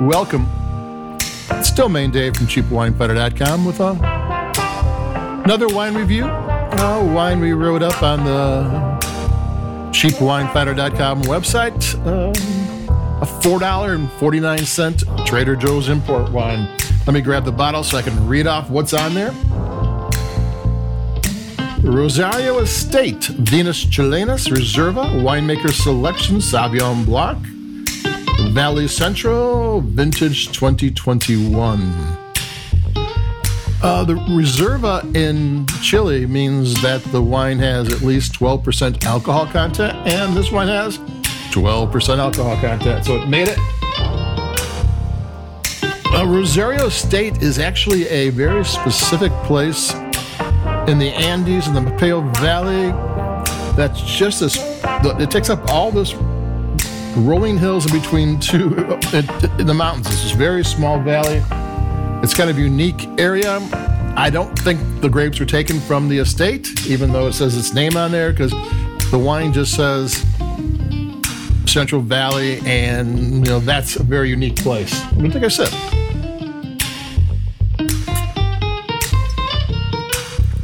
welcome. It's still Main Dave from CheapWineFinder.com with a, another wine review. A wine we wrote up on the CheapWineFinder.com website. Um, a $4.49 Trader Joe's import wine. Let me grab the bottle so I can read off what's on there. Rosario Estate, Viñas Chilenas Reserva, Winemaker Selection, Sauvignon Blanc, Valley Central, Vintage 2021. Uh, the Reserva in Chile means that the wine has at least 12% alcohol content, and this wine has 12% alcohol content, so it made it. Uh, Rosario State is actually a very specific place in the Andes in the Maipo Valley. That's just this. It takes up all this rolling hills in between two in the mountains. It's this very small valley. It's kind of unique area. I don't think the grapes were taken from the estate, even though it says its name on there, because the wine just says Central Valley, and you know that's a very unique place. I'm gonna take a sip.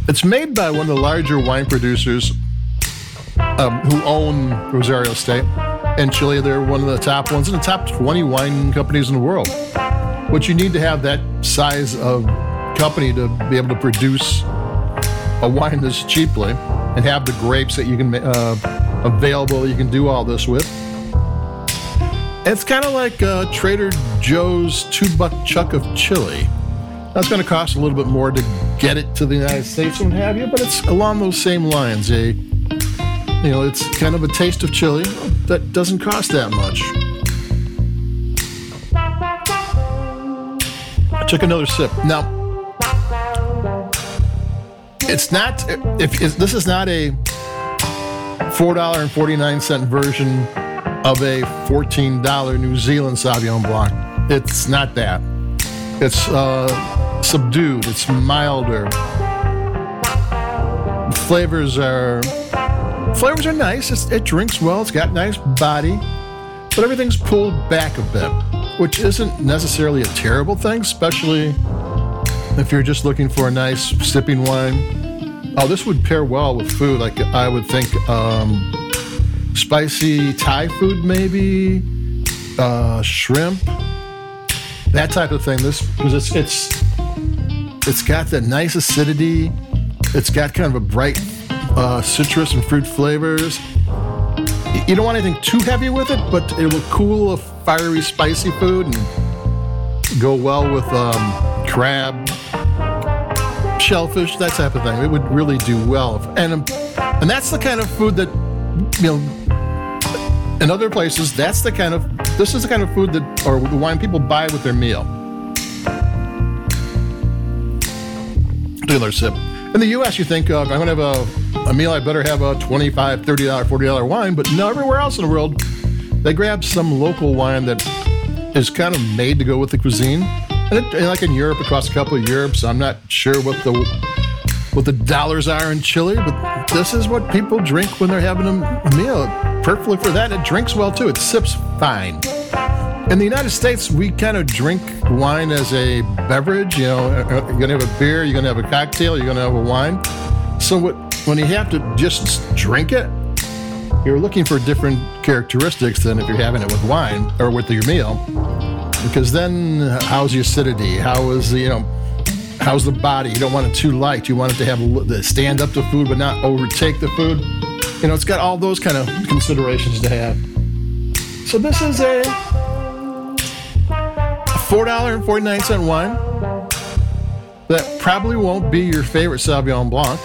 It's made by one of the larger wine producers um, who own Rosario Estate. In Chile, they're one of the top ones in the top 20 wine companies in the world. What you need to have that size of company to be able to produce a wine this cheaply and have the grapes that you can uh, available you can do all this with. It's kind of like uh, Trader Joe's two buck chuck of Chile. That's going to cost a little bit more to get it to the United States and have you, but it's along those same lines. A, you know, it's kind of a taste of Chile that doesn't cost that much. I took another sip. Now, it's not. If, if this is not a four dollar and forty nine cent version of a fourteen dollar New Zealand Sauvignon Blanc, it's not that. It's uh, subdued. It's milder. Flavors are flavors are nice. It's, it drinks well. It's got nice body, but everything's pulled back a bit, which isn't necessarily a terrible thing, especially if you're just looking for a nice sipping wine. Oh, this would pair well with food. Like I would think, um, spicy Thai food, maybe uh, shrimp that type of thing. This because it's it's it's got that nice acidity. It's got kind of a bright uh, citrus and fruit flavors. You don't want anything too heavy with it, but it will cool a fiery, spicy food and go well with um, crab, shellfish, that type of thing. It would really do well, and um, and that's the kind of food that you know in other places. That's the kind of this is the kind of food that, or the wine people buy with their meal. Taylor sip. In the U.S., you think of, I'm going to have a, a meal, I better have a $25, $30, $40 wine, but no, everywhere else in the world, they grab some local wine that is kind of made to go with the cuisine. And, it, and like in Europe, across a couple of Europes, I'm not sure what the what the dollars are in Chile, but this is what people drink when they're having a meal. Perfectly for that. It drinks well too. It sips fine. In the United States, we kind of drink wine as a beverage. You know, uh, uh, you're to have a beer, you're to have a cocktail, you're to have a wine. So what, when you have to just drink it, you're looking for different characteristics than if you're having it with wine or with your meal. Because then, how's the acidity? How is the, you know, how's the body? You don't want it too light. You want it to have a, stand up to food, but not overtake the food. You know, it's got all those kind of considerations to have. So this is a $4.49 wine that probably won't be your favorite Sauvignon Blanc,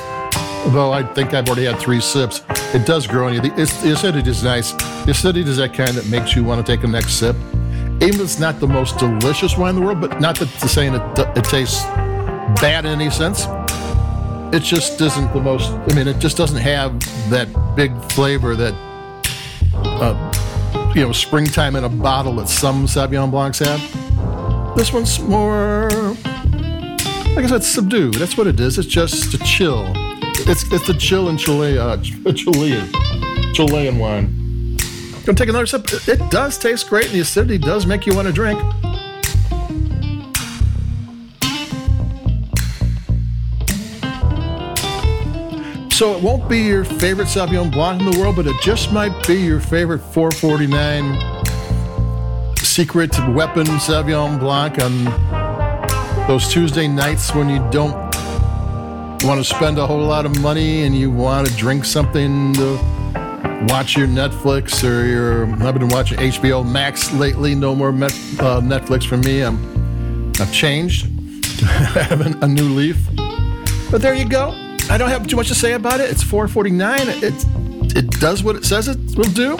although I think I've already had three sips. It does grow on you. The, the acidity is nice. The acidity is that kind that makes you want to take a next sip. Even if it's not the most delicious wine in the world, but not that to saying it, it tastes bad in any sense. It just isn't the most, I mean, it just doesn't have that big flavor that, uh, you know, springtime in a bottle that some Sauvignon Blancs have. This one's more, like I said, subdued. That's what it is. It's just a chill it's it's the chill and Chile, uh, uh, Chilean, Chilean wine. Gonna take another sip. It does taste great, and the acidity does make you want to drink. So it won't be your favorite Sauvignon Blanc in the world, but it just might be your favorite 449 secret weapon Sauvignon Blanc on those Tuesday nights when you don't want to spend a whole lot of money and you want to drink something to watch your Netflix or your. I've been watching HBO Max lately. No more Met, uh, Netflix for me. I'm, I've changed. I have a new leaf. But there you go. I don't have too much to say about it. It's 449. It it does what it says it will do.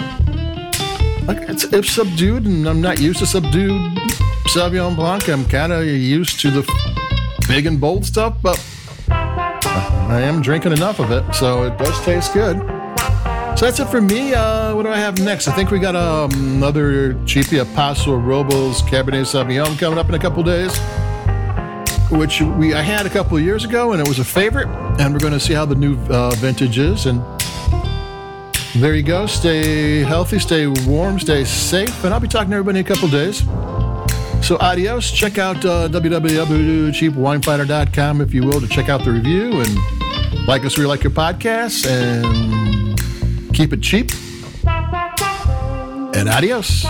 It's, it's subdued, and I'm not used to subdued Sauvignon Blanc. I'm kind of used to the big and bold stuff, but I am drinking enough of it, so it does taste good. So that's it for me. Uh, what do I have next? I think we got um, another cheapy Paso Robles Cabernet Sauvignon coming up in a couple days which we I had a couple of years ago, and it was a favorite. And we're going to see how the new uh, vintage is. And there you go. Stay healthy, stay warm, stay safe, and I'll be talking to everybody in a couple of days. So adios. Check out uh, www.cheapwinefinder.com if you will to check out the review and like us where you like your podcasts and keep it cheap. And adios.